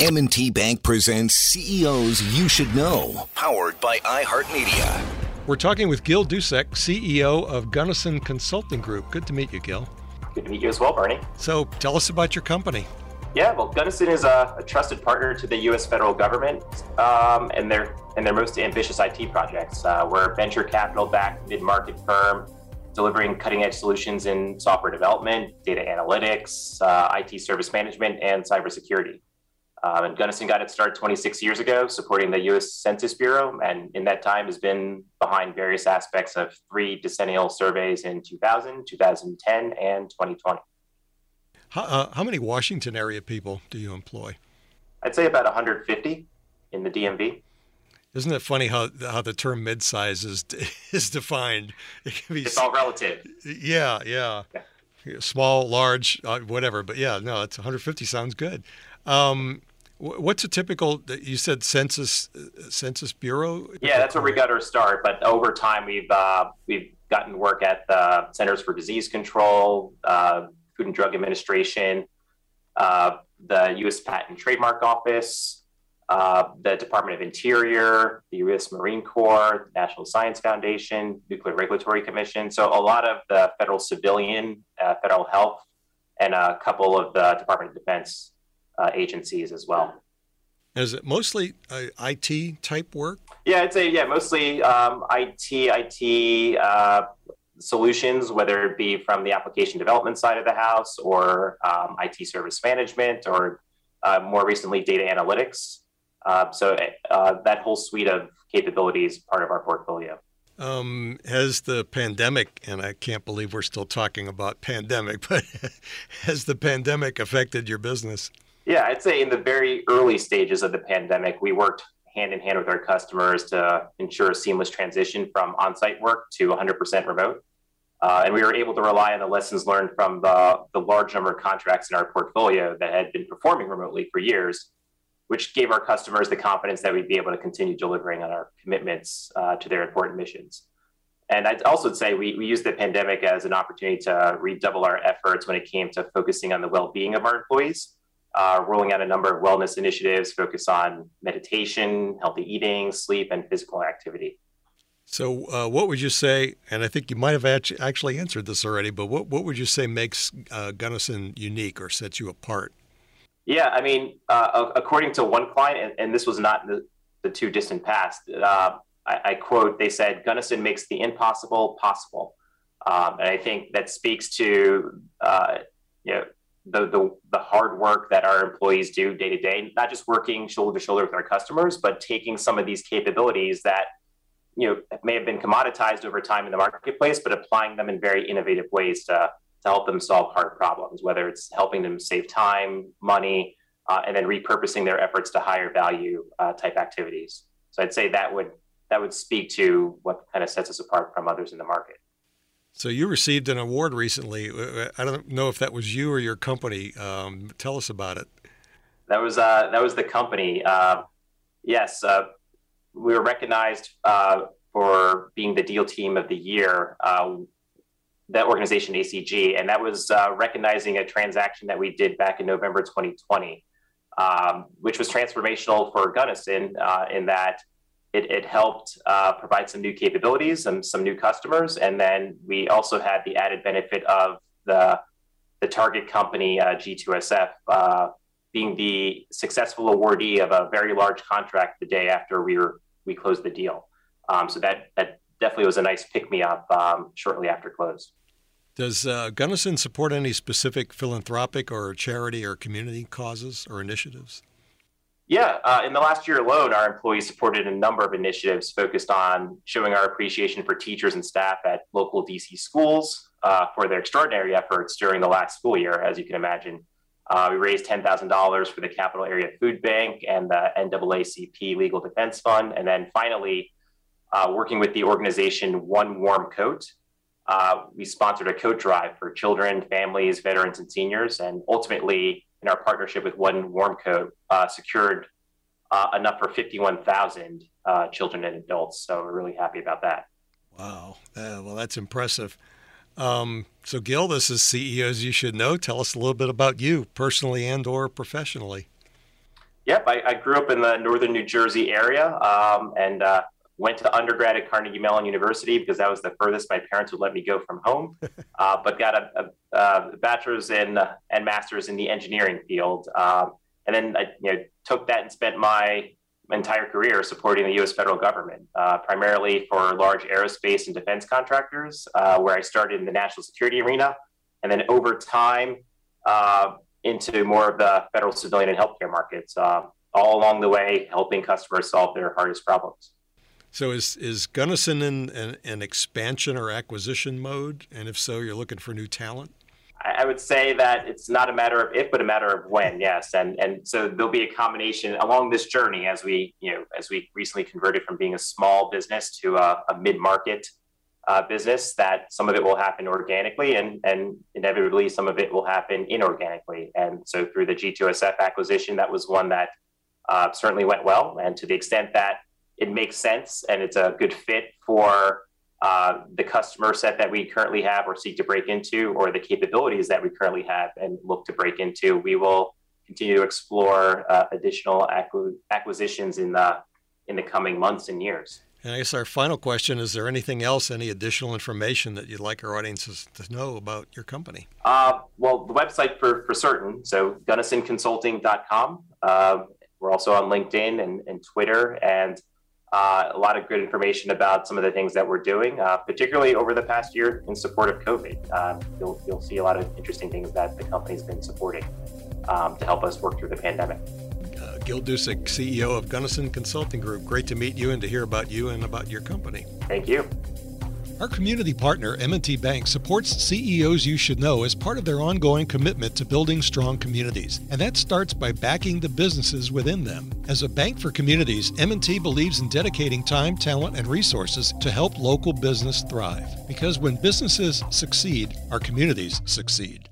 M&T Bank presents CEOs You Should Know, powered by iHeartMedia. We're talking with Gil Dussek, CEO of Gunnison Consulting Group. Good to meet you, Gil. Good to meet you as well, Bernie. So tell us about your company. Yeah, well, Gunnison is a, a trusted partner to the U.S. federal government um, and their and their most ambitious IT projects. Uh, we're a venture capital-backed mid-market firm delivering cutting-edge solutions in software development, data analytics, uh, IT service management, and cybersecurity. Um, and Gunnison got its start 26 years ago, supporting the U.S. Census Bureau, and in that time has been behind various aspects of three decennial surveys in 2000, 2010, and 2020. How, uh, how many Washington area people do you employ? I'd say about 150 in the DMV. Isn't it funny how how the term midsize is is defined? It can be, it's all relative. Yeah, yeah. yeah. Small, large, uh, whatever. But yeah, no, it's 150 sounds good. Um, what's a typical? You said census census bureau. Yeah, that's where we got our start. But over time, we've uh, we've gotten work at the Centers for Disease Control, uh, Food and Drug Administration, uh, the U.S. Patent and Trademark Office, uh, the Department of Interior, the U.S. Marine Corps, the National Science Foundation, Nuclear Regulatory Commission. So a lot of the federal civilian, uh, federal health, and a couple of the Department of Defense uh, agencies as well. Is it mostly uh, IT type work? Yeah, I'd say yeah, mostly um, IT, IT uh, solutions, whether it be from the application development side of the house or um, IT service management or uh, more recently data analytics. Uh, so uh, that whole suite of capabilities part of our portfolio. Um, has the pandemic, and I can't believe we're still talking about pandemic, but has the pandemic affected your business? Yeah, I'd say in the very early stages of the pandemic, we worked hand in hand with our customers to ensure a seamless transition from on-site work to 100% remote. Uh, and we were able to rely on the lessons learned from the, the large number of contracts in our portfolio that had been performing remotely for years, which gave our customers the confidence that we'd be able to continue delivering on our commitments uh, to their important missions. And I'd also say we, we used the pandemic as an opportunity to redouble our efforts when it came to focusing on the well being of our employees, uh, rolling out a number of wellness initiatives focused on meditation, healthy eating, sleep, and physical activity. So, uh, what would you say? And I think you might have actually answered this already, but what, what would you say makes uh, Gunnison unique or sets you apart? Yeah, I mean, uh, according to one client, and, and, this was not the, the too distant past, uh, I, I, quote, they said, Gunnison makes the impossible possible. Um, and I think that speaks to, uh, you know, the, the, the hard work that our employees do day to day, not just working shoulder to shoulder with our customers, but taking some of these capabilities that you know may have been commoditized over time in the marketplace, but applying them in very innovative ways to to help them solve hard problems, whether it's helping them save time, money, uh, and then repurposing their efforts to higher value uh, type activities. So I'd say that would that would speak to what kind of sets us apart from others in the market. So you received an award recently. I don't know if that was you or your company. Um, tell us about it. That was uh, that was the company. Uh, yes, uh, we were recognized uh, for being the deal team of the year. Uh, that organization, ACG, and that was uh, recognizing a transaction that we did back in November 2020, um, which was transformational for Gunnison uh, in that it, it helped uh, provide some new capabilities and some new customers, and then we also had the added benefit of the the target company uh, G2SF uh, being the successful awardee of a very large contract the day after we were we closed the deal. Um, so that that definitely was a nice pick me up um, shortly after close. Does uh, Gunnison support any specific philanthropic or charity or community causes or initiatives? Yeah, uh, in the last year alone, our employees supported a number of initiatives focused on showing our appreciation for teachers and staff at local DC schools uh, for their extraordinary efforts during the last school year, as you can imagine. Uh, we raised $10,000 for the Capital Area Food Bank and the NAACP Legal Defense Fund. And then finally, uh, working with the organization One Warm Coat, uh, we sponsored a coat drive for children, families, veterans, and seniors. And ultimately, in our partnership with One Warm Coat, uh, secured uh, enough for 51,000 uh, children and adults. So we're really happy about that. Wow. well, that's impressive. Um, so, Gil, this is CEOs You Should Know. Tell us a little bit about you, personally and or professionally. Yep, I, I, grew up in the northern New Jersey area um, and uh, went to undergrad at Carnegie Mellon University because that was the furthest my parents would let me go from home. Uh, but got a, a, a bachelor's in uh, and master's in the engineering field, um, and then I you know, took that and spent my entire career supporting the U.S. federal government, uh, primarily for large aerospace and defense contractors, uh, where I started in the national security arena, and then over time uh, into more of the federal civilian and healthcare markets, uh, all along the way helping customers solve their hardest problems. So is is Gunnison in an, an expansion or acquisition mode? And if so, you're looking for new talent? I would say that it's not a matter of if, but a matter of when. Yes, and and so there'll be a combination along this journey as we you know as we recently converted from being a small business to a, a mid market uh, business. That some of it will happen organically, and and inevitably some of it will happen inorganically. And so through the G2SF acquisition, that was one that uh, certainly went well. And to the extent that it makes sense and it's a good fit for uh, the customer set that we currently have or seek to break into, or the capabilities that we currently have and look to break into, we will continue to explore uh, additional acqu- acquisitions in the in the coming months and years. And I guess our final question is there anything else, any additional information that you'd like our audiences to know about your company? Uh, well, the website for, for certain, so gunnisonconsulting.com. Uh, we're also on LinkedIn and, and Twitter, and uh, a lot of good information about some of the things that we're doing, uh, particularly over the past year in support of COVID. Um, you'll, you'll see a lot of interesting things that the company's been supporting um, to help us work through the pandemic. Uh, Gil Dussek, CEO of Gunnison Consulting Group. Great to meet you and to hear about you and about your company. Thank you. Our community partner, M&T Bank, supports CEOs you should know as part of their ongoing commitment to building strong communities. And that starts by backing the businesses within them. As a bank for communities, M&T believes in dedicating time, talent, and resources to help local business thrive. Because when businesses succeed, our communities succeed.